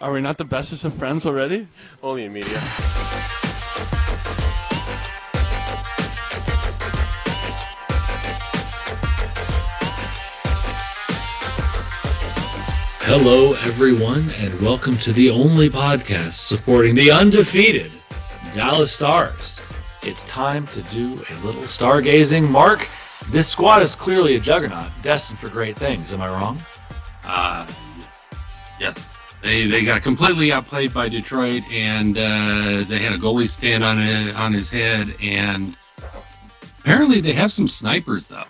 Are we not the bestest of friends already? Only in media. Hello, everyone, and welcome to the only podcast supporting the undefeated Dallas Stars. It's time to do a little stargazing. Mark, this squad is clearly a juggernaut, destined for great things. Am I wrong? Uh, yes. They they got completely outplayed by Detroit, and uh, they had a goalie stand on it, on his head, and apparently they have some snipers though.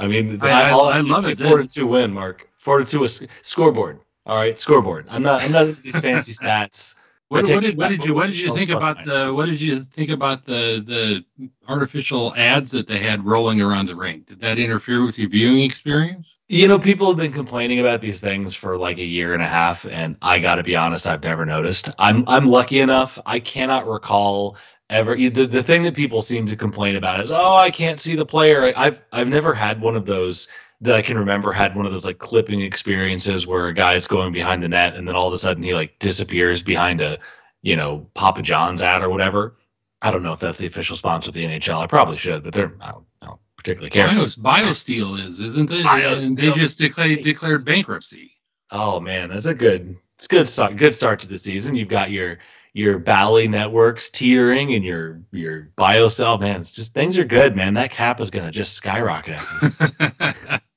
I mean, I- I, I- all I love it. Four to two win, Mark. Four to two is scoreboard. All right, scoreboard. I'm not. I'm not into these fancy stats. What, what did what did you what did you think about the what did you think about the the artificial ads that they had rolling around the ring? Did that interfere with your viewing experience? You know, people have been complaining about these things for like a year and a half, and I got to be honest, I've never noticed. I'm I'm lucky enough. I cannot recall ever. The, the thing that people seem to complain about is, oh, I can't see the player. I've I've never had one of those that I can remember. Had one of those like clipping experiences where a guy's going behind the net, and then all of a sudden he like disappears behind a, you know, Papa John's ad or whatever. I don't know if that's the official sponsor of the NHL. I probably should, but they're I don't, I don't particularly care. Bios, BioSteel is, isn't it? BioSteel. They just declared declared bankruptcy. Oh man, that's a good. It's good start. Good start to the season. You've got your your Bally networks teetering and your your BioSteel. Man, it's just things are good, man. That cap is gonna just skyrocket.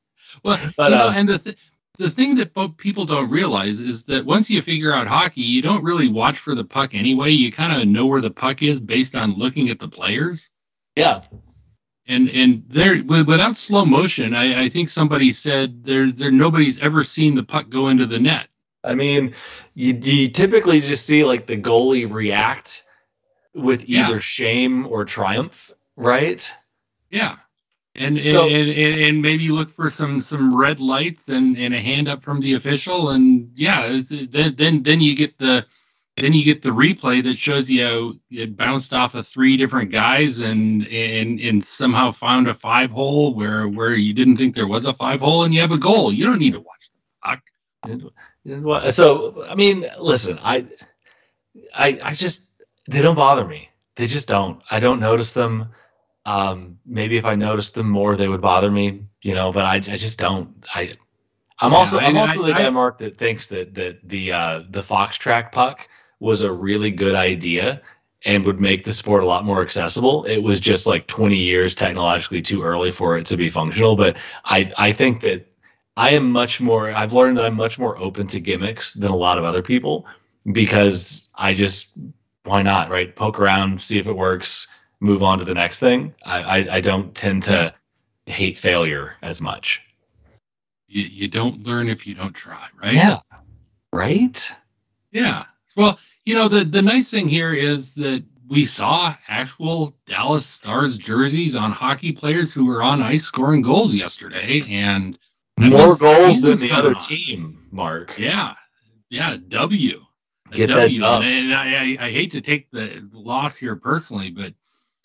Well, But, you know, uh, and the th- the thing that people don't realize is that once you figure out hockey, you don't really watch for the puck anyway. You kind of know where the puck is based on looking at the players. yeah, And and there without slow motion, I, I think somebody said there there nobody's ever seen the puck go into the net. I mean, you you typically just see like the goalie react with Yeah. either shame or triumph, right? Yeah. And and, So- and, and and maybe look for some some red lights and, and a hand up from the official and yeah it's, then then then you get the then you get the replay that shows you it bounced off of three different guys and and and somehow found a five hole where where you didn't think there was a five hole and you have a goal you don't need to watch the So I mean, listen, I, I, I just they don't bother me. They just don't. I don't notice them. Um, maybe if I noticed them more, they would bother me. You know, but I, I just don't. I, I'm Yeah, also I'm also I- the guy I- Mark that thinks that that the uh, the Fox track puck was a really good idea and would make the sport a lot more accessible. It was just like 20 years technologically too early for it to be functional. But I I think that I am much more. I've learned that I'm much more open to gimmicks than a lot of other people because I just why not right? Poke around, see if it works, move on to the next thing. I I, I don't tend to hate failure as much. you, you don't learn if you don't try right Yeah. Right. Yeah. Well, you know, the the nice thing here is that we saw actual Dallas Stars jerseys on hockey players who were on ice scoring goals yesterday, and More goals than the other on. team, Mark. Yeah, yeah, W. Get that W. dub. And, I, I, I hate to take the loss here personally, but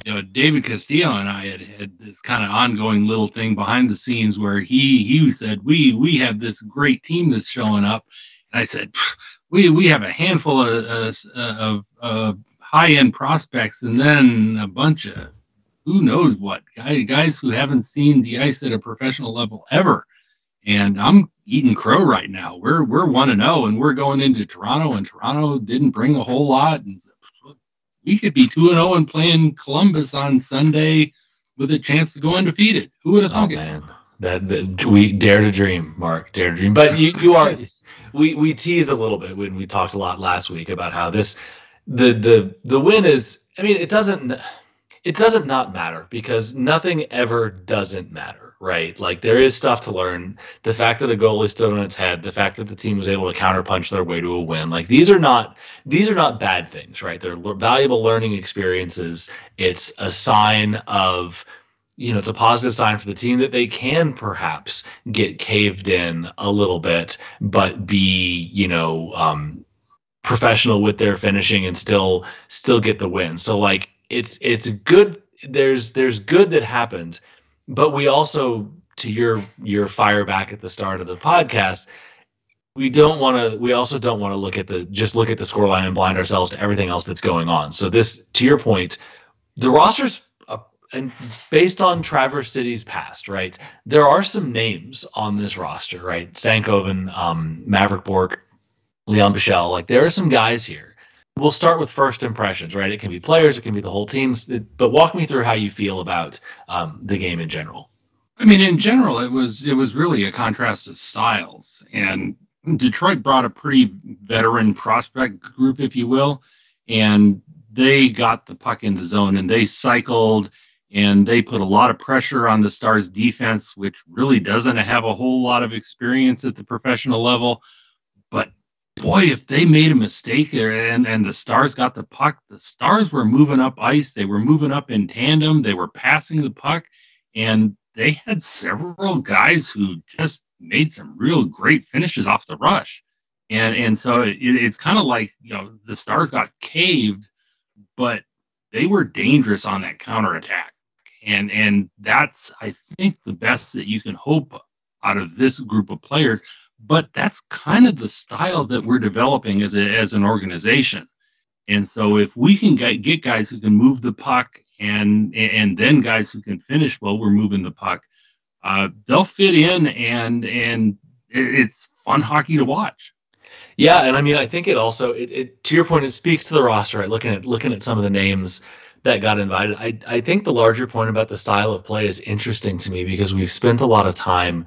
you know, David Castillo and I had had this kind of ongoing little thing behind the scenes where he he said we we have this great team that's showing up, and I said we we have a handful of uh, of, high end prospects, and then a bunch of who knows what guy, guys who haven't seen the ice at a professional level ever and I'm eating crow right now. We're we're one and zero, and we're going into Toronto, and Toronto didn't bring a whole lot, and we could be two and zero and playing Columbus on Sunday with a chance to go undefeated. Who would have Oh thunk it? man, that, that we dare to dream, Mark, dare to dream. But you, you are, we we teased a little bit when we talked a lot last week about how this, the the the win is. I mean, it doesn't, it doesn't not matter because nothing ever doesn't matter, right? Like there is stuff to learn. The fact that a goalie stood on its head, the fact that the team was able to counterpunch their way to a win, like these are not these are not bad things, right? They're l- valuable learning experiences. It's a sign of you know, it's a positive sign for the team that they can perhaps get caved in a little bit, but be, you know, um, professional with their finishing and still still get the win. So like it's it's good. There's there's good that happened, but we also to your your fire back at the start of the podcast we don't want to we also don't want to look at the just look at the scoreline and blind ourselves to everything else that's going on. So this to your point the rosters uh, and based on traverse city's past right there are some names on this roster right? Stankoven um, maverick bourque lian bichsel like there are some guys here we'll start with first impressions right it can be players it can be the whole teams but walk me through how you feel about um, the game in general I mean, in general, it was it was really a contrast of styles, and Detroit brought a pretty veteran prospect group, if you will, and they got the puck in the zone and they cycled and they put a lot of pressure on the Stars defense, which really doesn't have a whole lot of experience at the professional level. But boy, if they made a mistake there and, and the Stars got the puck, the Stars were moving up ice. They were moving up in tandem. They were passing the puck. And they had several guys who just made some real great finishes off the rush. And and so it, it's kind of like you know the Stars got caved, but they were dangerous on that counterattack. And and that's I think the best that you can hope out of this group of players. But that's kind of the style that we're developing as a, as an organization. And so if we can get, get guys who can move the puck and and then guys who can finish while we're moving the puck, uh, they'll fit in and and it's fun hockey to watch. Yeah, and I mean, I think it also it, it to your point, it speaks to the roster. Right, looking at looking at some of the names that got invited, I I think the larger point about the style of play is interesting to me because we've spent a lot of time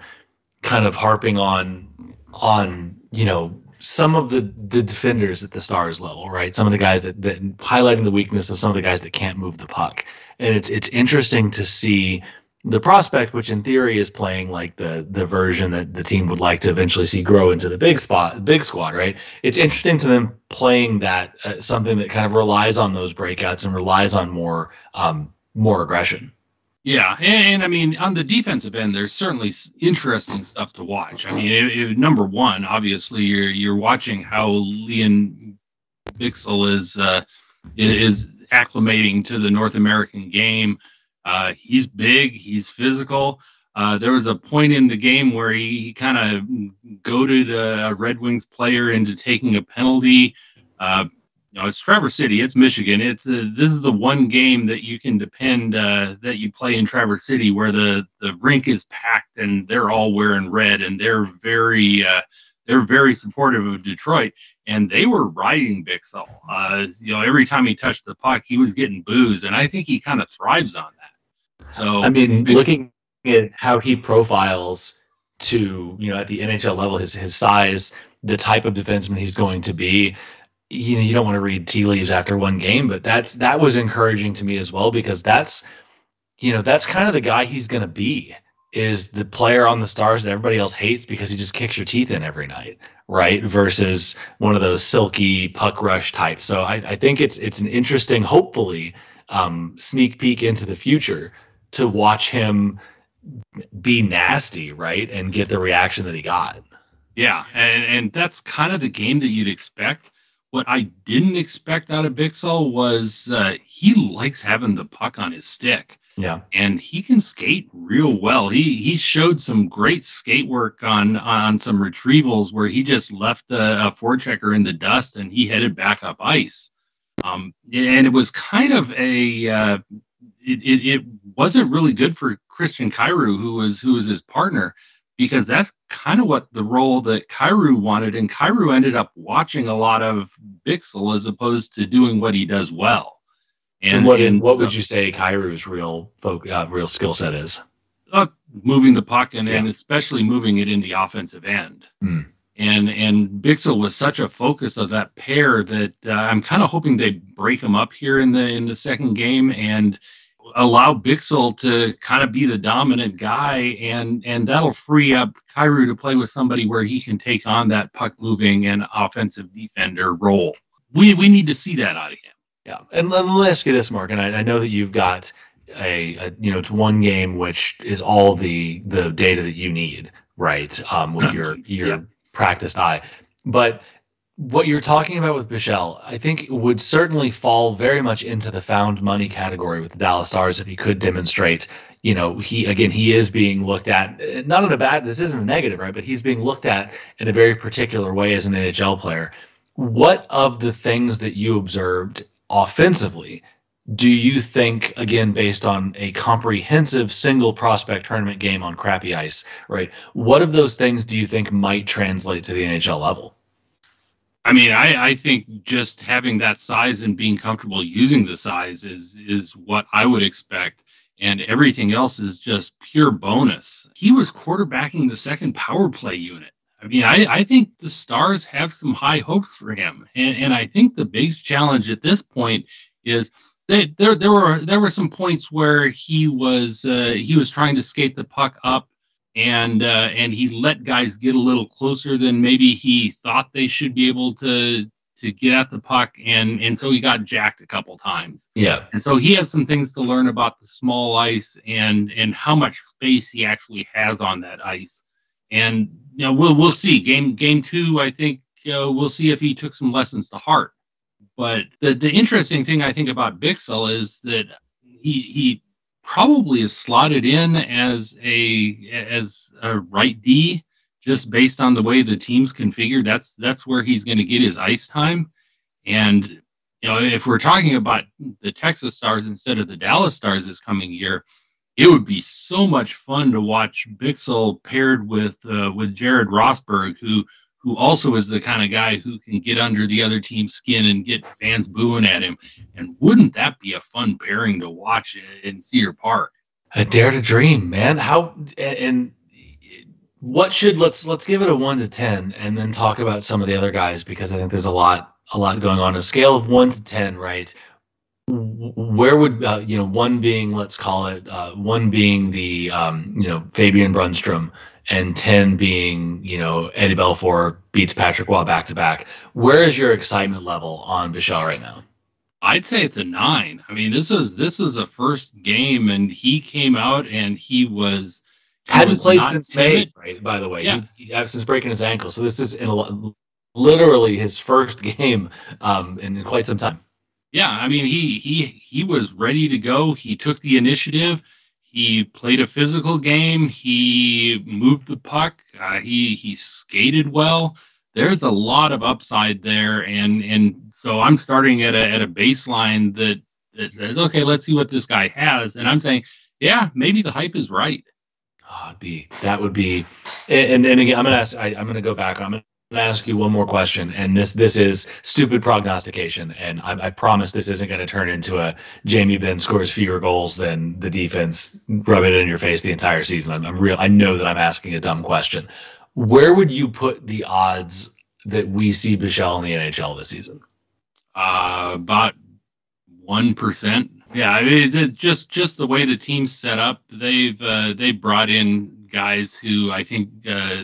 kind of harping on on you know some of the the defenders at the stars level, right? Some of the guys that, that highlighting the weakness of some of the guys that can't move the puck, and it's it's interesting to see the prospect, which in theory is playing like the the version that the team would like to eventually see grow into the big spot, big squad, right? It's interesting to them playing that uh, something that kind of relies on those breakouts and relies on more um, more aggression. Yeah, and, and, I mean on the defensive end, there's certainly interesting stuff to watch. I mean, it, it, number one, obviously, you're you're watching how Lian Bichsel is uh, is acclimating to the North American game. Uh, he's big, he's physical. Uh, there was a point in the game where he, he kind of goaded a Red Wings player into taking a penalty. Uh, you know, it's Traverse City, it's Michigan. It's the, this is the one game that you can depend uh, that you play in Traverse City where the, the rink is packed and they're all wearing red and they're very uh, they're very supportive of Detroit, and they were riding Bichsel. Uh, you know, every time he touched the puck, he was getting booze, and I think he kind of thrives on that. So I mean, looking at how he profiles to you know at the NHL level, his his size, the type of defenseman he's going to be. You know, you don't want to read tea leaves after one game, but that's that was encouraging to me as well because that's you know that's kind of the guy he's going to be is the player on the stars that everybody else hates because he just kicks your teeth in every night, right? Versus one of those silky puck rush types. So I, I think it's it's an interesting, hopefully, um, sneak peek into the future to watch him be nasty, right, and get the reaction that he got. Yeah, and and that's kind of the game that you'd expect. What I didn't expect out of Bichsel was uh, he likes having the puck on his stick. Yeah, and he can skate real well. He he showed some great skate work on on some retrievals where he just left a, a forechecker in the dust and he headed back up ice. Um, and it was kind of a uh, it, it, it wasn't really good for Christian Kyrou, who was who was his partner, because that's kind of what the role that Kyrou wanted, and Kyrou ended up watching a lot of Bichsel as opposed to doing what he does well. And, and what, and what so, would you say Kyrou's real folk, uh, real skill set is? Uh, moving the puck and, yeah. and especially moving it in the offensive end. Mm. And and Bichsel was such a focus of that pair that uh, I'm kind of hoping they break them up here in the in the second game and allow Bichsel to kind of be the dominant guy, and and that'll free up Kyrou to play with somebody where he can take on that puck moving and offensive defender role. We we need to see that out of him. Yeah, and let, me ask you this, Mark, and I, I know that you've got a, a, you know it's one game which is all the the data that you need, right? Um, with your your yeah. practiced eye, but what you're talking about with Bichsel, I think would certainly fall very much into the found money category with the Dallas Stars if he could demonstrate, you know, he again he is being looked at eh, not in a bad this isn't a negative, right? But he's being looked at in a very particular way as an NHL player. What of the things that you observed offensively do you think again based on a comprehensive single prospect tournament game on crappy ice, right? What of those things do you think might translate to the NHL level? I mean, I, I think just having that size and being comfortable using the size is is what I would expect. And everything else is just pure bonus. He was quarterbacking the second power play unit. I mean, I, I think the Stars have some high hopes for him. And, and I think the biggest challenge at this point is they, there there were there were some points where he was uh, he was trying to skate the puck up and uh, and he let guys get a little closer than maybe he thought they should be able to to get at the puck and and so he got jacked a couple times. Yeah. And so he has some things to learn about the small ice and and how much space he actually has on that ice. And you know we'll we'll see. Game game two i think uh, we'll see if he took some lessons to heart. But the the interesting thing i think about bichsel is that he he probably is slotted in as a as a right D just based on the way the team's configured. That's that's where he's going to get his ice time. And you know, if we're talking about the Texas Stars instead of the Dallas Stars this coming year, it would be so much fun to watch Bichsel paired with uh, with Jared Rosburg, who who also is the kind of guy who can get under the other team's skin and get fans booing at him. And wouldn't that be a fun pairing to watch in Cedar Park? I dare to dream, man. How and what should let's let's give it a one to ten, and then talk about some of the other guys because I think there's a lot a lot going on. A scale of one to ten, right? Where would uh, you know one being let's call it uh, one being the um, you know Fabian Brunnstrom and 10 being, you know, Eddie Belfour beats Patrick Roy back to back. Where is your excitement level on Bichsel right now? I'd say it's a nine. I mean, this was this was a first game, and he came out and he was he hadn't was played since timid. May, right? By the way, yeah, he, he, since breaking his ankle. So this is in a, literally his first game um, in quite some time. Yeah, I mean, he he he was ready to go. He took the initiative. He played a physical game. He moved the puck. Uh, he he skated well. There's a lot of upside there, and and so I'm starting at a at a baseline that that says, okay, let's see what this guy has, and I'm saying, yeah, maybe the hype is right. Oh, be that would be, and and again, I'm gonna ask. I, am gonna go back. I'm gonna ask you one more question, and this this is stupid prognostication, and I, I promise this isn't going to turn into a Jamie Benn scores fewer goals than the defense, rub it in your face the entire season. I'm, I'm real. I know that I'm asking a dumb question. Where would you put the odds that we see Bichsel in the NHL this season? Uh, about one percent. Yeah, I mean, just just the way the team's set up, they've uh, they brought in guys who I think. Uh,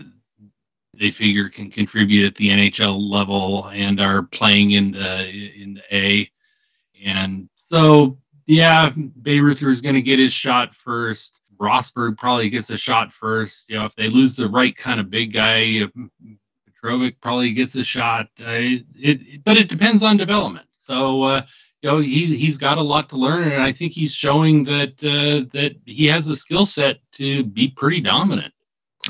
they figure can contribute at the NHL level and are playing in the in the A. And so yeah, Bayreuther is going to get his shot first. Rosburg probably gets a shot first. You know, if they lose the right kind of big guy, Petrovic probably gets a shot. Uh, it, but it depends on development. So uh, you know, he's he's got a lot to learn, and I think he's showing that uh, that he has a skill set to be pretty dominant.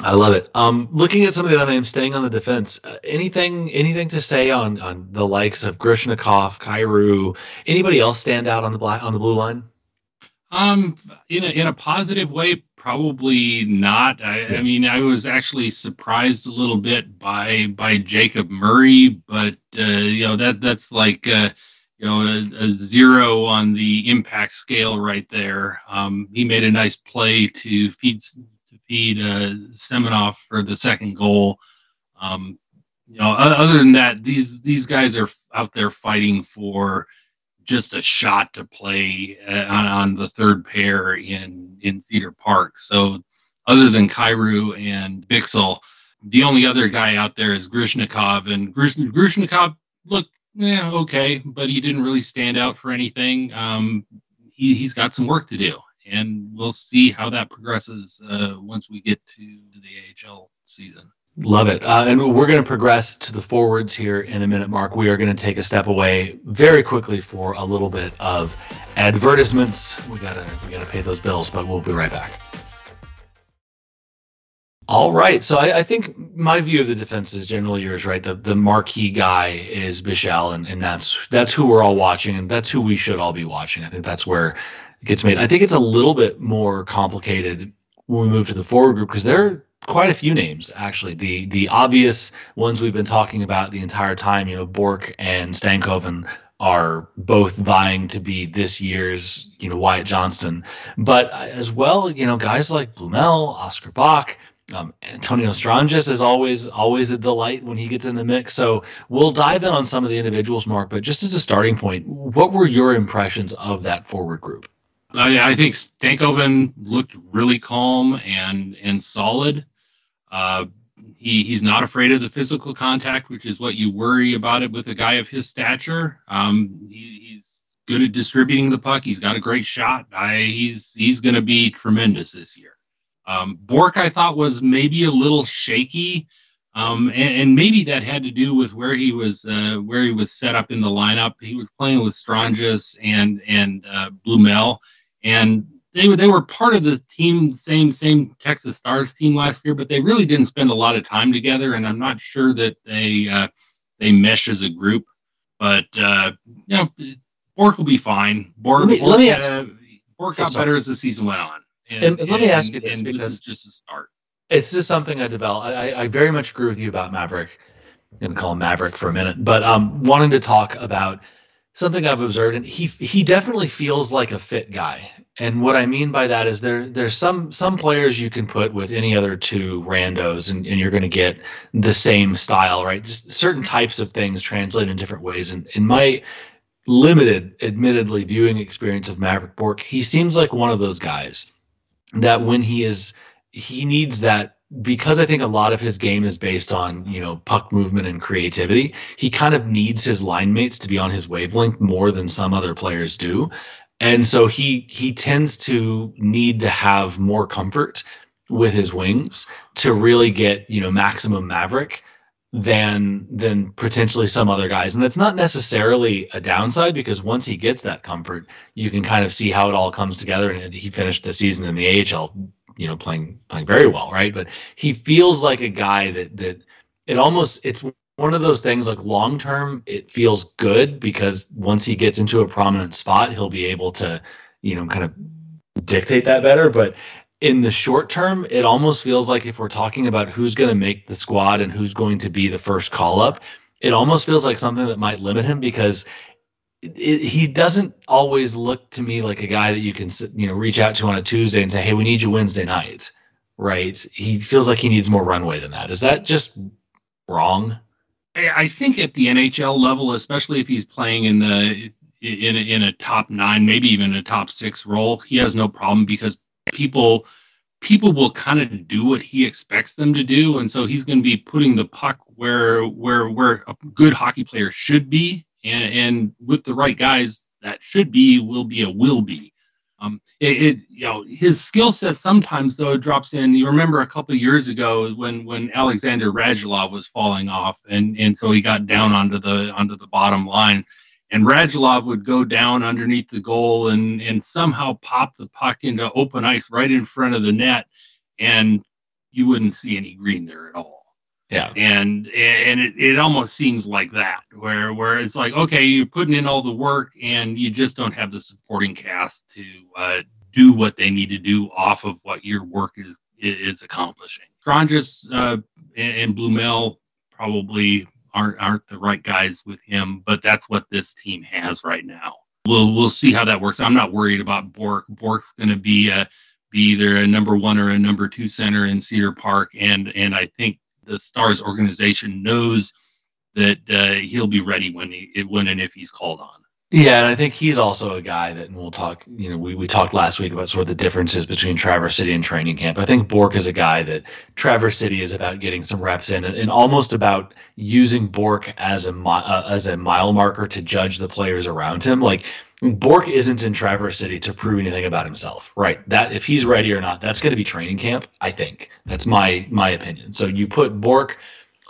I love it. Um, looking at some of the other names, staying on the defense, uh, anything anything to say on on the likes of Grushnikov, Kyrou, anybody else stand out on the black on the blue line? Um, in a in a positive way, probably not. I, yeah. I mean, I was actually surprised a little bit by by Jacob Murray, but uh, you know that that's like. Uh, you know, a, a, zero on the impact scale right there. Um, he made a nice play to feed feed uh, Seminoff for the second goal. Um, you know, other than that, these these guys are out there fighting for just a shot to play uh, on, on the third pair in in Cedar Park. So, other than Kyrou and Bichsel, the only other guy out there is Grushnikov, and Grushnikov looked yeah okay, but he didn't really stand out for anything. Um, he he's got some work to do and we'll see how that progresses uh, once we get to the AHL season. Love it. Uh, and we're going to progress to the forwards here in a minute, Mark. We are going to take a step away very quickly for a little bit of advertisements. We gotta we gotta pay those bills, but we'll be right back. All right. So I, I, think my view of the defense is generally yours, right? The the marquee guy is Bichsel, and, and that's that's who we're all watching, and that's who we should all be watching. I think that's where gets made. I think it's a little bit more complicated when we move to the forward group because there are quite a few names actually. The the obvious ones we've been talking about the entire time, you know, Bourque and Stankoven are both vying to be this year's, you know, Wyatt Johnston. But as well, you know, guys like Blumel, Oskar Bäck, um, Antonio Stranges is always always a delight when he gets in the mix. So we'll dive in on some of the individuals, Mark. But just as a starting point, what were your impressions of that forward group? I, I think Stankoven looked really calm and and solid. Uh, he, he's not afraid of the physical contact, which is what you worry about it with a guy of his stature. Um, he, he's good at distributing the puck. He's got a great shot. I, he's he's going to be tremendous this year. Um, Bourque, I thought, was maybe a little shaky, um, and, and, maybe that had to do with where he was uh, where he was set up in the lineup. He was playing with Stranges and and uh, Blumel, and they were they were part of the team, same same Texas Stars team last year, but they really didn't spend a lot of time together, and I'm not sure that they uh, they mesh as a group. But uh, you know, Bourque will be fine. Bourque, let me, Bourque, let me ask, uh, Bourque got better as the season went on. And, and, and let me ask you this because this is just a start. It's just something I developed. I, I very much agree with you about Maverick. I'm gonna call him Maverick for a minute, but um, wanting to talk about something I've observed, and he he definitely feels like a fit guy. And what I mean by that is there there's some some players you can put with any other two randos, and, and you're going to get the same style, right? Just certain types of things translate in different ways. And in my limited, admittedly, viewing experience of Maverick Bourque, he seems like one of those guys that when he is he needs that because I think a lot of his game is based on, you know, puck movement and creativity, he kind of needs his line mates to be on his wavelength more than some other players do. And so he he tends to need to have more comfort with his wings to really get, you know, maximum maverick than than potentially some other guys. And that's not necessarily a downside because once he gets that comfort, you can kind of see how it all comes together. And he finished the season in the AHL you know playing playing very well, right? But he feels like a guy that that it almost it's one of those things like long term it feels good because once he gets into a prominent spot he'll be able to you know kind of dictate that better but in the short term it almost feels like if we're talking about who's going to make the squad and who's going to be the first call up it almost feels like something that might limit him because it, he doesn't always look to me like a guy that you can you know reach out to on a Tuesday and say, "Hey, we need you Wednesday night." Right? He feels like he needs more runway than that. Is that just wrong? I think at the NHL level, especially if he's playing in the in in a top nine, maybe even a top six role, he has no problem because people people will kind of do what he expects them to do, and so he's going to be putting the puck where where where a good hockey player should be and and with the right guys, that should be will be a will be. Um, it, it, you know his skill set sometimes though drops in. You remember a couple years ago when when Alexander Radulov was falling off, and and so he got down onto the onto the bottom line, and Radulov would go down underneath the goal and and somehow pop the puck into open ice right in front of the net, and you wouldn't see any green there at all. Yeah. And and it, it almost seems like that, where where it's like, okay, you're putting in all the work and you just don't have the supporting cast to uh, do what they need to do off of what your work is is accomplishing. Stranges uh, and, and probably aren't aren't the right guys with him, but that's what this team has right now. We'll we'll see how that works. I'm not worried about Bourque. Bourque's going to be a be either a number one or a number two center in Cedar Park, and and I think the Stars organization knows that uh, he'll be ready when he when and if he's called on. Yeah, and I think he's also a guy that, and we'll talk. You know, we, we talked last week about sort of the differences between Traverse City and training camp. I think Bourque is a guy that Traverse City is about getting some reps in, and, and almost about using Bourque as a uh, as a mile marker to judge the players around him. Like Bourque isn't in Traverse City to prove anything about himself, right? That if he's ready or not, that's going to be training camp. I think that's my my opinion. So you put Bourque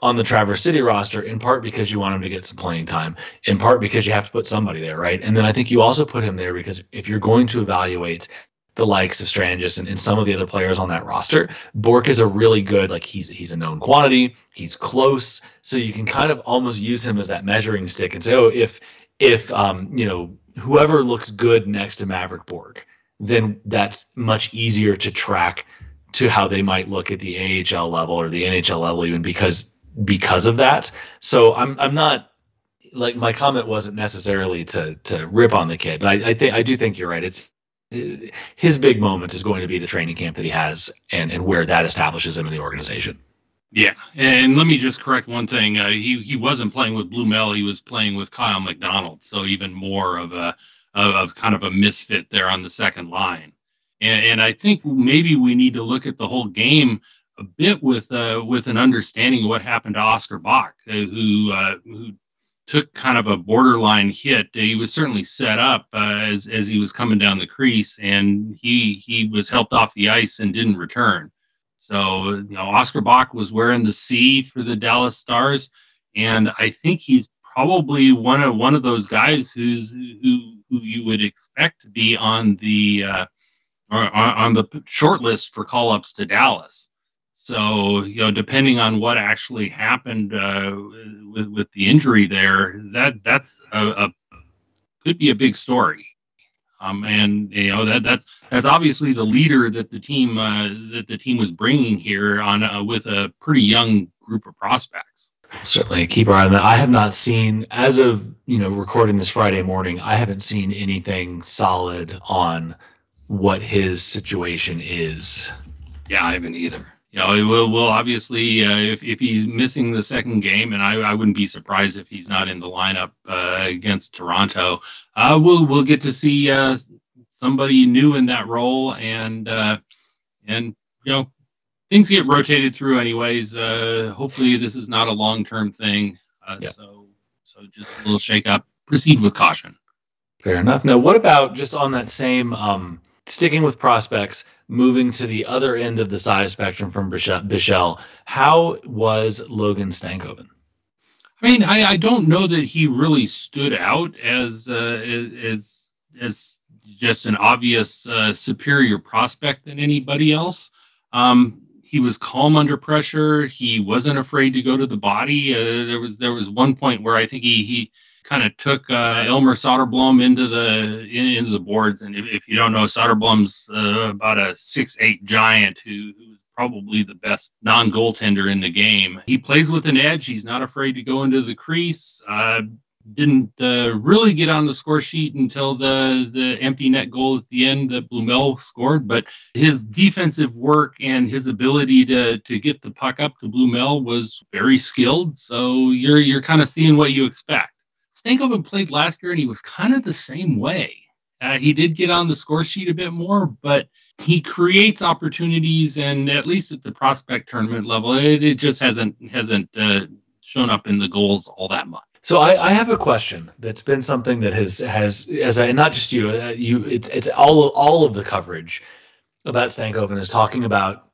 on the Traverse City roster in part because you want him to get some playing time, in part because you have to put somebody there, right? And then I think you also put him there because if you're going to evaluate the likes of Stranges and, and some of the other players on that roster, Bourque is a really good, like he's he's a known quantity, he's close, so you can kind of almost use him as that measuring stick and say, oh, if if um, you know whoever looks good next to Maverick Bourque, then that's much easier to track to how they might look at the AHL level or the NHL level, even because because of that. So I'm I'm not like my comment wasn't necessarily to to rip on the kid, but I, I think I do think you're right. It's his big moment is going to be the training camp that he has and and where that establishes him in the organization. Yeah, and let me just correct one thing. Uh, he he wasn't playing with Blumel. he was playing with Kyle McDonald. So even more of a of, of kind of a misfit there on the second line. And, and I think maybe we need to look at the whole game a bit with uh, with an understanding of what happened to Oskar Bäck, uh, who uh, who took kind of a borderline hit. He was certainly set up uh, as as he was coming down the crease, and he he was helped off the ice and didn't return. So, you know, Oskar Bäck was wearing the C for the Dallas Stars, and I think he's probably one of one of those guys who's who who you would expect to be on the uh, on, on the short list for call ups to Dallas. So, you know, depending on what actually happened uh, with with the injury there, that that's a, a could be a big story. Um, and you know that that's that's obviously the leader that the team uh, that the team was bringing here on uh, with a pretty young group of prospects. Certainly, keep our eye on that. I have not seen, as of you know, recording this Friday morning, I haven't seen anything solid on what his situation is. Yeah, I haven't either you know, we'll, we'll obviously, uh, if, if he's missing the second game, and I, I wouldn't be surprised if he's not in the lineup uh, against Toronto, uh, we'll we'll get to see uh, somebody new in that role, and uh, and you know, things get rotated through anyways. Uh, hopefully, this is not a long term thing. Yeah. So so just a little shake up. Proceed with caution. Fair enough. Now, what about just on that same um, sticking with prospects? Moving to the other end of the size spectrum from Bichsel, how was Logan Stankoven? I mean, I, I don't know that he really stood out as uh, as as just an obvious uh, superior prospect than anybody else. Um, he was calm under pressure. He wasn't afraid to go to the body. Uh, there was there was one point where I think he he kind of took uh, Elmer Soderblom into the in, into the boards. And if, if you don't know, Soderblom's uh, about a six eight giant who, who's probably the best non goaltender in the game. He plays with an edge. He's not afraid to go into the crease. Uh, didn't really get on the score sheet until the the empty net goal at the end that Blumel scored. But his defensive work and his ability to to get the puck up to Blumel was very skilled. So you're you're kind of seeing what you expect. Stankoven played last year and he was kind of the same way. Uh, he did get on the score sheet a bit more, but he creates opportunities, and at least at the prospect tournament level, it, it just hasn't hasn't uh, shown up in the goals all that much. So I, I, have a question that's been something that has has as I not just you uh, you it's it's all all of the coverage about Stankoven is talking about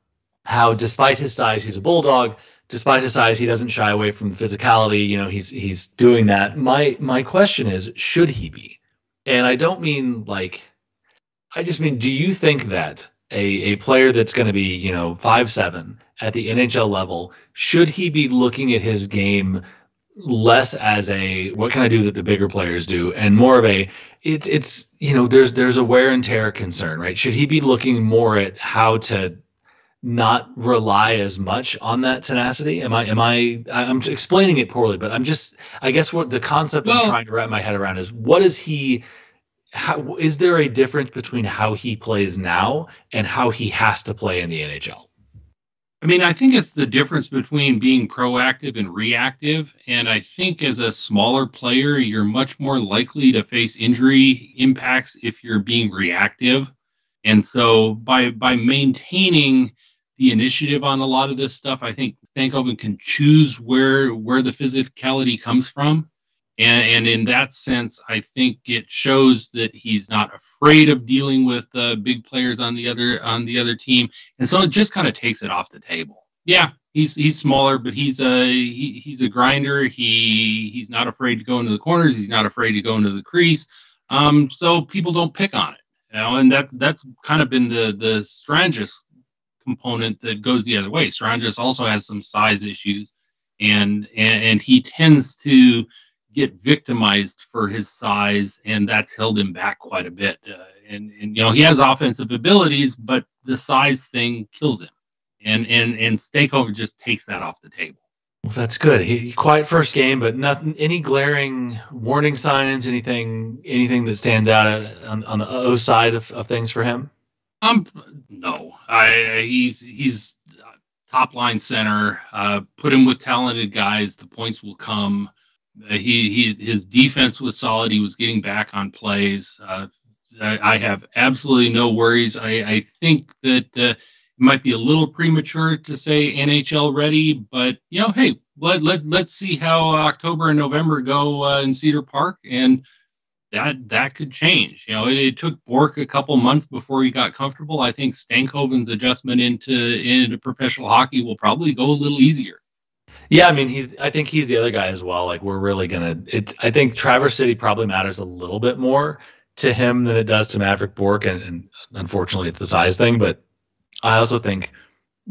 how despite his size he's a bulldog despite his size, he doesn't shy away from physicality. You know, he's he's doing that. My my question is, should he be? And I don't mean like, I just mean, do you think that a a player that's going to be you know five seven at the NHL level should he be looking at his game? less as a what can I do that the bigger players do, and more of a it's it's you know there's there's a wear and tear concern, right? Should he be looking more at how to not rely as much on that tenacity? Am i am i i'm explaining it poorly but i'm just i guess what the concept well, i'm trying to wrap my head around is what is he how is there a difference between how he plays now and how he has to play in the nhl i mean i think it's the difference between being proactive and reactive and i think as a smaller player you're much more likely to face injury impacts if you're being reactive. And so by by maintaining the initiative on a lot of this stuff. I think Stankoven can choose where where the physicality comes from. And, and in that sense, I think it shows that he's not afraid of dealing with uh, big players on the other on the other team, and so it just kind of takes it off the table. Yeah, he's he's smaller, but he's a he, he's a grinder. He he's not afraid to go into the corners. He's not afraid to go into the crease. Um, so people don't pick on it, you know, and that's that's kind of been the the Stranges component that goes the other way. Stranges also has some size issues, and and, and he tends to get victimized for his size, and that's held him back quite a bit. Uh, and, and you know he has offensive abilities, but the size thing kills him, and and and Stankoven just takes that off the table. Well, that's good. He quiet first game, but nothing. Any glaring warning signs? Anything? Anything that stands out uh, on, on the O side of, of things for him? Um, no. I he's he's top line center. Uh, put him with talented guys. The points will come. Uh, he he his defense was solid. He was getting back on plays. Uh, I, I, have absolutely no worries. I, I think that uh, it might be a little premature to say NHL ready, but you know, hey, let let let's see how October and November go uh, in Cedar Park, and that that could change. You know, it, it, took Bourque a couple months before he got comfortable. I think Stankoven's adjustment into into professional hockey will probably go a little easier. Yeah, I mean, he's. I think he's the other guy as well. Like, we're really gonna. It's. I think Traverse City probably matters a little bit more to him than it does to Maverick Bourque, and, and unfortunately, it's the size thing. But I also think,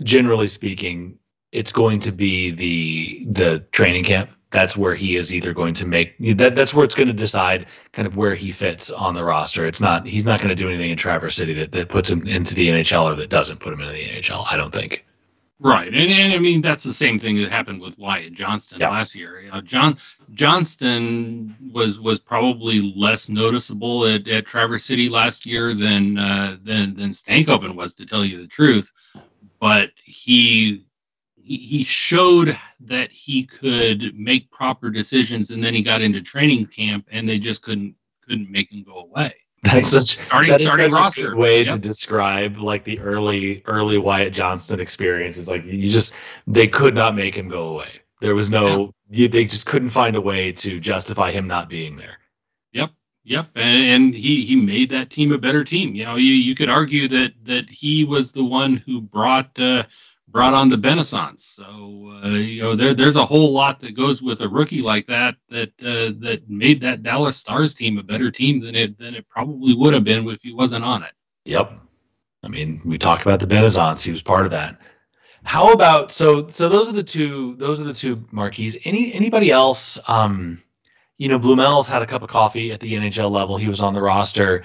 generally speaking, it's going to be the the training camp. That's where he is either going to make that. That's where it's going to decide kind of where he fits on the roster. It's not. He's not going to do anything in Traverse City that, that puts him into the NHL or that doesn't put him into the NHL. I don't think. Right, and, and I mean that's the same thing that happened with Wyatt Johnston yeah. last year. Know, John Johnston was was probably less noticeable at, at Traverse City last year than uh, than than Stankoven was, to tell you the truth. But he he showed that he could make proper decisions, and then he got into training camp, and they just couldn't couldn't make him go away. That's such starting, that is starting such roster. a good way yep. to describe like the early early Wyatt Johnston experience. Is like you just they could not make him go away. There was no yeah. you, they just couldn't find a way to justify him not being there. Yep. Yep, and, and he he made that team a better team. You know, you, you could argue that that he was the one who brought uh, brought on the Benaissance. So uh, you know there there's a whole lot that goes with a rookie like that that uh, that made that Dallas Stars team a better team than it than it probably would have been if he wasn't on it. Yep. I mean, we talked about the Benaissance. He was part of that. How about so so those are the two those are the two marquees. Any anybody else um you know, Blumel's had a cup of coffee at the NHL level. He was on the roster.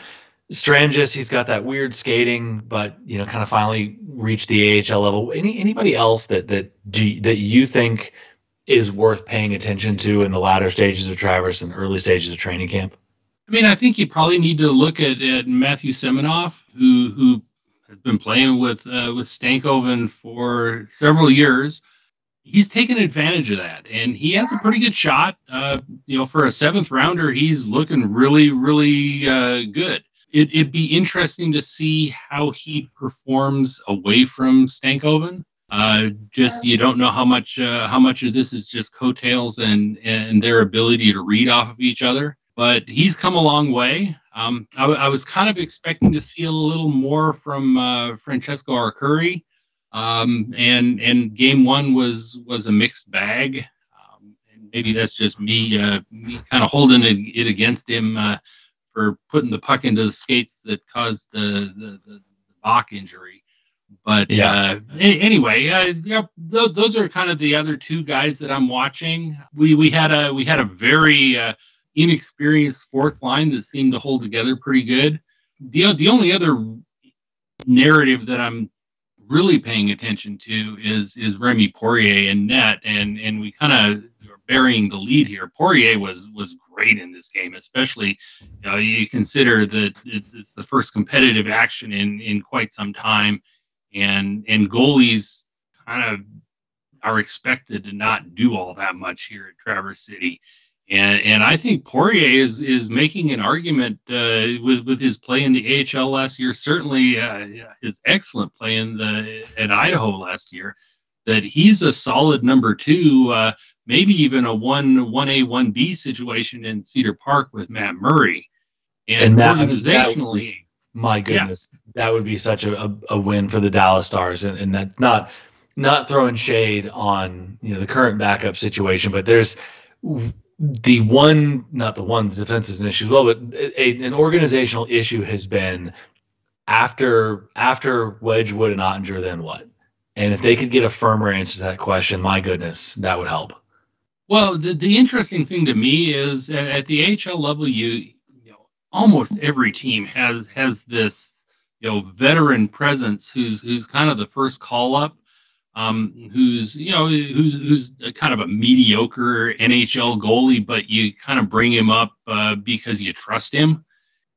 Stranges, he's got that weird skating, but you know, kind of finally reached the AHL level. Any anybody else that that do, that you think is worth paying attention to in the latter stages of Traverse and early stages of training camp? I mean, I think you probably need to look at, at Matthew Seminoff, who who has been playing with uh, with Stankoven for several years. He's taken advantage of that, and he has a pretty good shot. Uh, you know, for a seventh rounder, he's looking really, really uh, good it, would be interesting to see how he performs away from Stankoven. Uh, just you don't know how much uh, how much of this is just coattails and and their ability to read off of each other. But he's come a long way. Um, I, I, was kind of expecting to see a little more from uh, Francesco Arcuri, um, and and game one was was a mixed bag. Um, and maybe that's just me uh, me kind of holding it, it against him uh, for putting the puck into the skates that caused the the, the, the Bäck injury. But yeah. Uh, anyway, uh, yeah, th- those are kind of the other two guys that I'm watching. We we had a we had a very uh, inexperienced fourth line that seemed to hold together pretty good. The the only other narrative that I'm really paying attention to is is Rémi Poirier and net, and and we kind of are burying the lead here. Poirier was was great in this game, especially you, know, you consider that it's, it's the first competitive action in in quite some time, and and goalies kind of are expected to not do all that much here at Traverse City. And, and I think Poirier is is making an argument uh, with with his play in the AHL last year. Certainly, uh, his excellent play in the at Idaho last year. That he's a solid number two. Uh, maybe even a one one A one B situation in Cedar Park with Matt Murray. And, And that- organizationally, My goodness, that would be such a, a, a win for the Dallas Stars, and, and that's not not throwing shade on you know the current backup situation, but there's the one, not the one, the defense is an issue as well, but a, an organizational issue has been after after Wedgewood and Oettinger, then what? And if they could get a firmer answer to that question, my goodness, that would help. Well, the, the interesting thing to me is at, the AHL level, you, you know, almost every team has has this you know veteran presence who's who's kind of the first call up, um, who's you know who's who's kind of a mediocre NHL goalie, but you kind of bring him up uh, because you trust him,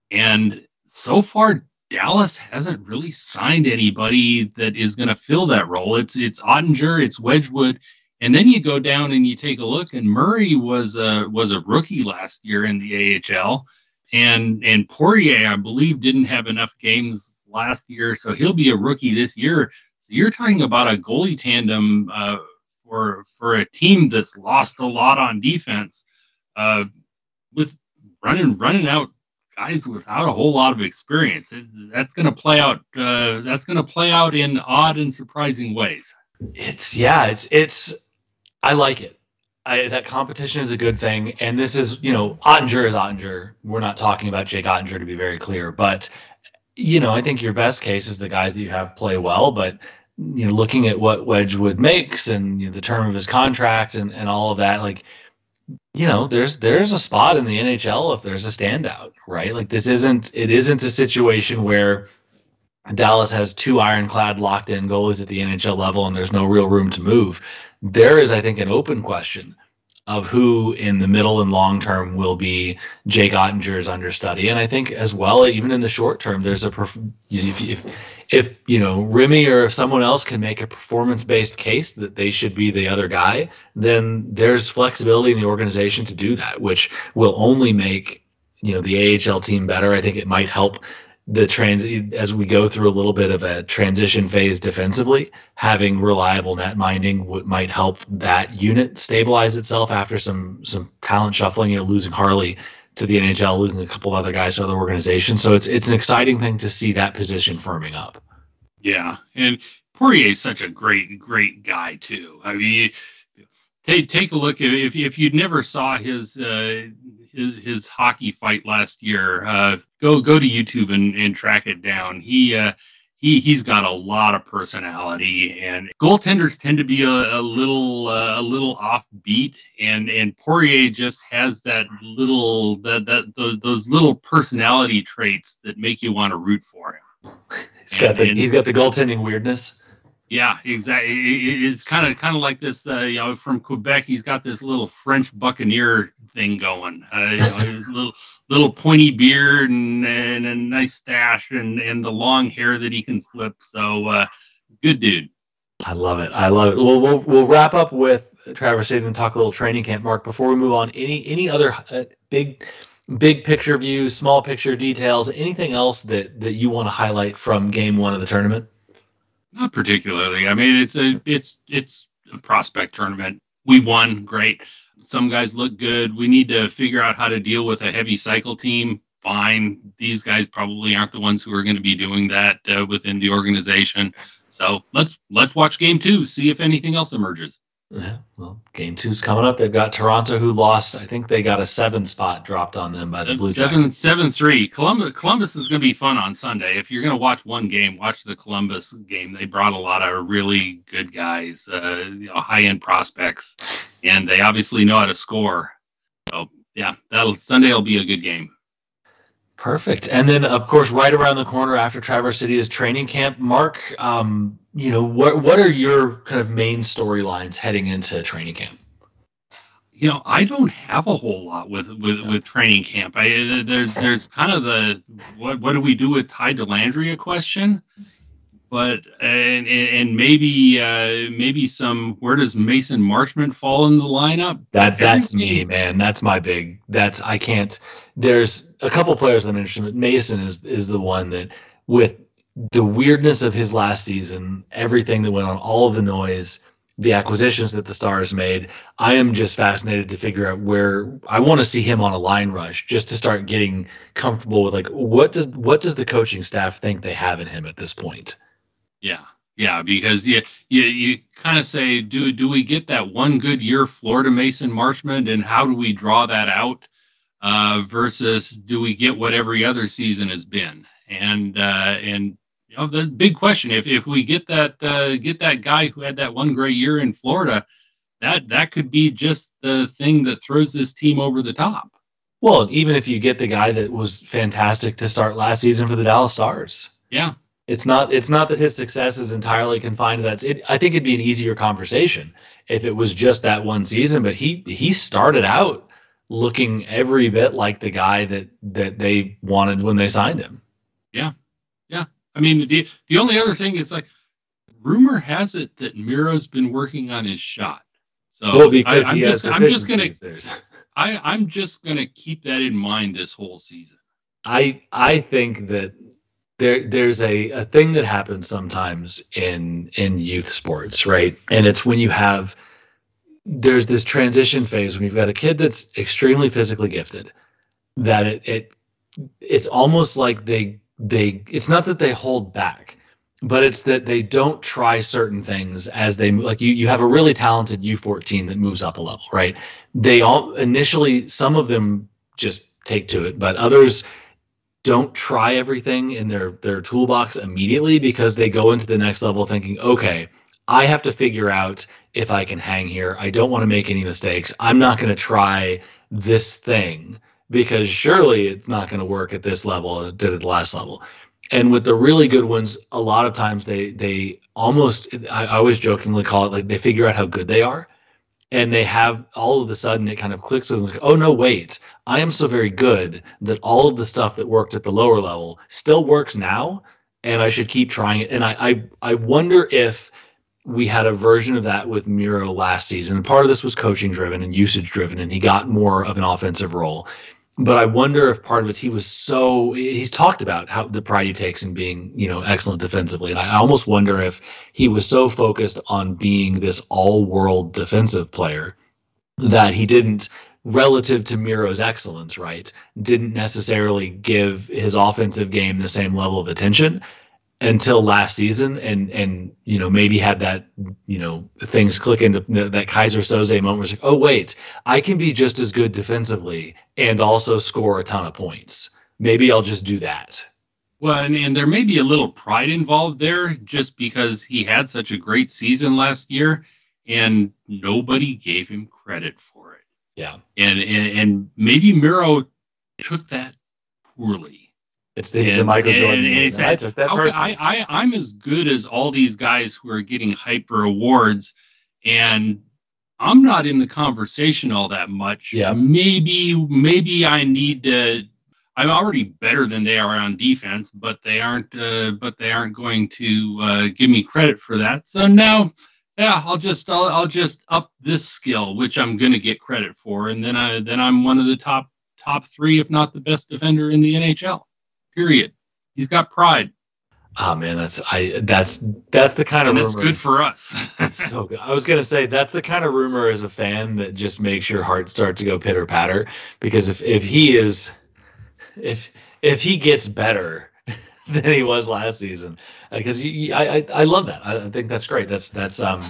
and so far Dallas hasn't really signed anybody that is going to fill that role. It's it's Oettinger, it's Wedgewood. And then you go down and you take a look, and Murray was a was a rookie last year in the AHL, and and Poirier, I believe, didn't have enough games last year, so he'll be a rookie this year. So you're talking about a goalie tandem uh, for for a team that's lost a lot on defense, uh, with running running out guys without a whole lot of experience. That's going to play out. Uh, that's going to play out in odd and surprising ways. It's yeah, it's it's I like it. I, that competition is a good thing, and this is you know Oettinger is Oettinger. We're not talking about Jake Oettinger to be very clear, but you know I think your best case is the guys that you have play well. But you know looking at what Wedgewood makes and you know, the term of his contract and and all of that, like you know there's there's a spot in the NHL if there's a standout, right? Like this isn't it isn't a situation where Dallas has two ironclad locked in goalies at the NHL level and there's no real room to move. There is, I think, an open question of who in the middle and long term will be Jake Oettinger's understudy. And I think as well, even in the short term, there's a if, if if you know Rémi or someone else can make a performance based case that they should be the other guy, then there's flexibility in the organization to do that, which will only make you know the AHL team better. I think it might help the trans as we go through a little bit of a transition phase defensively having reliable net minding w- might help that unit stabilize itself after some some talent shuffling you know losing harley to the nhl losing a couple other guys to other organizations. So it's it's an exciting thing to see that position firming up. Yeah, and Poirier is such a great, great guy too. I mean, take take a look if if, if you never saw his uh, his his hockey fight last year, uh, go go to YouTube and, and track it down. He uh, he he's got a lot of personality, and goaltenders tend to be a, a little uh, a little offbeat, and and Poirier just has that little that that those, those little personality traits that make you want to root for him. he's got the And- he's got the goaltending weirdness Yeah, exactly. It's kind of kind of like this. Uh, you know, from Quebec, he's got this little French buccaneer thing going. Uh, you know, little little pointy beard and, and a nice stash and and the long hair that he can flip. So uh, good dude. I love it. I love it. We'll we'll, we'll wrap up with Travis and talk a little training camp, Mark. Before we move on, any any other uh, big big picture views, small picture details, anything else that that you want to highlight from Game One of the tournament? Not particularly. I mean, it's a it's it's a prospect tournament. We won, great. Some guys look good. We need to figure out how to deal with a heavy cycle team. Fine. These guys probably aren't the ones who are going to be doing that uh, within the organization. So let's let's watch game two, see if anything else emerges. Yeah, well, game two's coming up. They've got Toronto, who lost. I think they got a seven spot dropped on them by the Blue seven Jackets. seven three. Columbus Columbus is going to be fun on Sunday. If you're going to watch one game, watch the Columbus game. They brought a lot of really good guys, uh, you know, high end prospects, and they obviously know how to score. So yeah, that'll Sunday will be a good game. Perfect. And then, of course, right around the corner after Traverse City is training camp. Mark, um, you know, what what are your kind of main storylines heading into training camp? You know, I don't have a whole lot with with, with training camp. I there's there's kind of the what what do we do with Ty Dellandrea question, but and and, maybe uh, maybe some where does Mason Marchment fall in the lineup? That that's me, man. That's my big. That's I can't. There's a couple players I'm interested. in. Mason is is the one that with the weirdness of his last season, everything that went on, all the noise, the acquisitions that the Stars made. I am just fascinated to figure out where I want to see him on a line rush, just to start getting comfortable with like what does what does the coaching staff think they have in him at this point. Yeah, yeah, because you you you kind of say, do do we get that one good year Florida Mason Marchment, and how do we draw that out? Uh, versus do we get what every other season has been? And uh, and you know the big question if if we get that uh, get that guy who had that one great year in Florida, that that could be just the thing that throws this team over the top. Well, even if you get the guy that was fantastic to start last season for the Dallas Stars. Yeah. It's not it's not that his success is entirely confined to that. It, I think it'd be an easier conversation if it was just that one season, but he he started out looking every bit like the guy that that they wanted when they signed him. Yeah. Yeah. I mean, the the only other thing is like, rumor has it that Miro's been working on his shot. So well, because I, am just, I'm just gonna there's. I I'm just gonna keep that in mind this whole season. I I think that there there's a, a thing that happens sometimes in in youth sports, right? And it's when you have there's this transition phase when you've got a kid that's extremely physically gifted that it, it it's almost like they they it's not that they hold back but it's that they don't try certain things as they like you you have a really talented U14 that moves up a level right they all initially some of them just take to it but others don't try everything in their their toolbox immediately because they go into the next level thinking okay I have to figure out if I can hang here. I don't want to make any mistakes. I'm not going to try this thing because surely it's not going to work at this level it did at the last level and with the really good ones a lot of times they they almost I, I always jokingly call it like they figure out how good they are and they have all of a sudden it kind of clicks with them. Like, oh no wait. I am so very good that all of the stuff that worked at the lower level still works now and i should keep trying it. And i i, I wonder if we had a version of that with Miro last season. Part of this was coaching driven and usage driven, and he got more of an offensive role but I wonder if part of it he was so he's talked about how the pride he takes in being you know excellent defensively, and I almost wonder if he was so focused on being this all-world defensive player that he didn't relative to Miro's excellence, right? Didn't necessarily give his offensive game the same level of attention until last season and and you know maybe had that you know things click into that Keyser Söze moment where it's like oh wait I can be just as good defensively and also score a ton of points. Maybe I'll just do that. Well and, and there may be a little pride involved there just because he had such a great season last year and nobody gave him credit for it. Yeah. And and, and maybe Miro took that poorly it's the, and, the Michael Jordan. And, and I took that I, I, I'm as good as all these guys who are getting hyper awards, and I'm not in the conversation all that much. Yeah. Maybe, maybe I need to. I'm already better than they are on defense, but they aren't. Uh, but they aren't going to uh, give me credit for that. So now, yeah, I'll just I'll, I'll just up this skill, which I'm going to get credit for, and then I then I'm one of the top top three, if not the best defender in the NHL. Period. He's got pride. Oh man, that's I that's that's the kind and of it's good for us. that's so good. I was gonna say that's the kind of rumor as a fan that just makes your heart start to go pitter patter because if if he is if if he gets better than he was last season because uh, I, I I love that I think that's great that's that's um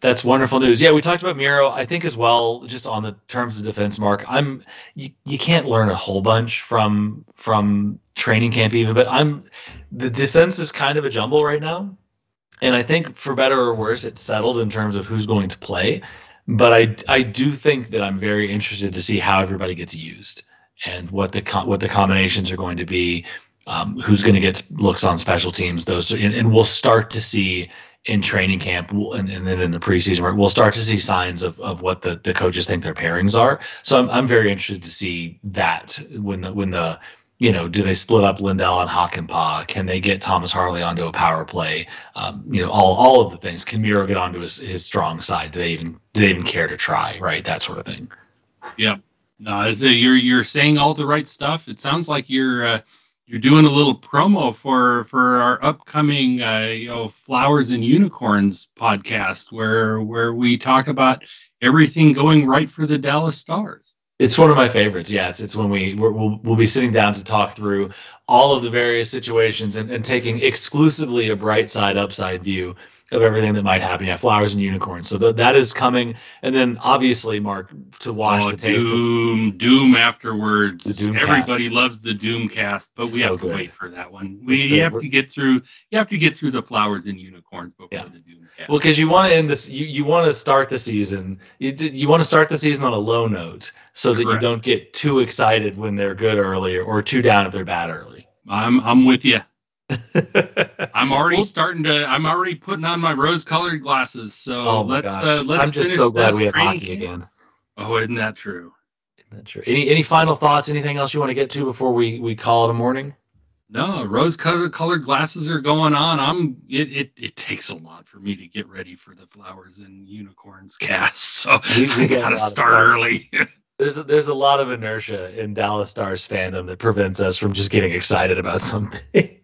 that's wonderful news. Yeah, we talked about Miro. I think as well, just on the terms of defense, Mark. I'm you, you can't learn a whole bunch from from training camp even, but I'm the defense is kind of a jumble right now, and I think for better or worse, it's settled in terms of who's going to play. But I I do think that I'm very interested to see how everybody gets used and what the what the combinations are going to be. Um, who's going to get looks on special teams? Those and, and we'll start to see in training camp and, and then in the preseason we'll start to see signs of, of what the, the coaches think their pairings are. So I'm, I'm very interested to see that when the when the you know, do they split up Lindell and Hakanpää? Can they get Thomas Harley onto a power play? Um, you know, all all of the things. Can Miro get onto his, his strong side? Do they even do they even care to try? Right, that sort of thing. Yeah, no, you're you're saying all the right stuff. It sounds like you're uh, you're doing a little promo for for our upcoming uh, you know flowers and unicorns podcast where where we talk about everything going right for the Dallas Stars. It's one of my favorites. Yes, it's when we we will we'll be sitting down to talk through all of the various situations and, and taking exclusively a bright side upside view of everything that might happen. Yeah, flowers and unicorns. So th- that is coming, and then obviously, Mark, to watch Oh, the taste. Of, Doom, Doom afterwards. Doom Everybody cast. loves the Doom cast, but we So have to good. wait for that one. We the- have to get through. You have to get through the flowers and unicorns before Yeah. the Doom cast. well, because you want to end this, you, you want to start the season. You you want to start the season on a low note so that you don't get too excited when they're good early or too down if they're bad early. I'm I'm with you. I'm already starting to. I'm already putting on my rose-colored glasses. So oh let's uh, let's. I'm just so glad we have hockey camp. again. Oh, isn't that true? Isn't that true? Any any final thoughts? Anything else you want to get to before we we call it a morning? No, rose-colored colored glasses are going on. I'm. It, it it takes a lot for me to get ready for the flowers and unicorns cast. So We- we I get a lot gotta start early. There's a, there's a lot of inertia in Dallas Stars fandom that prevents us from just getting excited about something.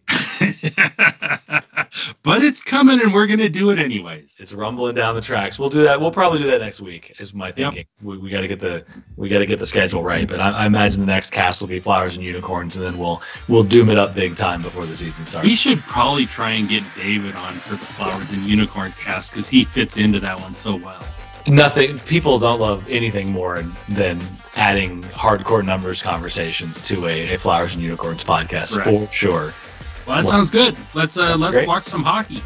But it's coming, and we're gonna do it anyways. it's rumbling down the tracks. We'll do that. We'll probably do that next week. Is my thinking. We, we got to get the we got to get the schedule right. But I, I imagine the next cast will be flowers and unicorns, and then we'll we'll doom it up big time before the season starts. We should probably try and get David on for the flowers and unicorns cast because he fits into that one so well. Nothing. People don't love anything more than adding hardcore numbers conversations to a, a flowers and unicorns podcast Right. for sure. Well, that sounds good. Let's uh, that's let's great. watch some hockey.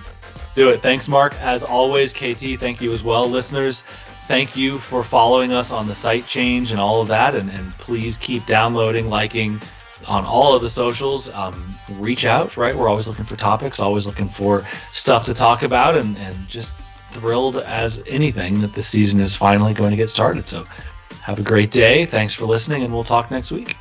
Do it. Thanks, Mark. As always, KT, thank you as well. Listeners, thank you for following us on the site change and all of that. And, and please keep downloading, liking on all of the socials. Um, reach out, right? We're always looking for topics, always looking for stuff to talk about, and, and just thrilled as anything that the season is finally going to get started. So have a great day. Thanks for listening, and we'll talk next week.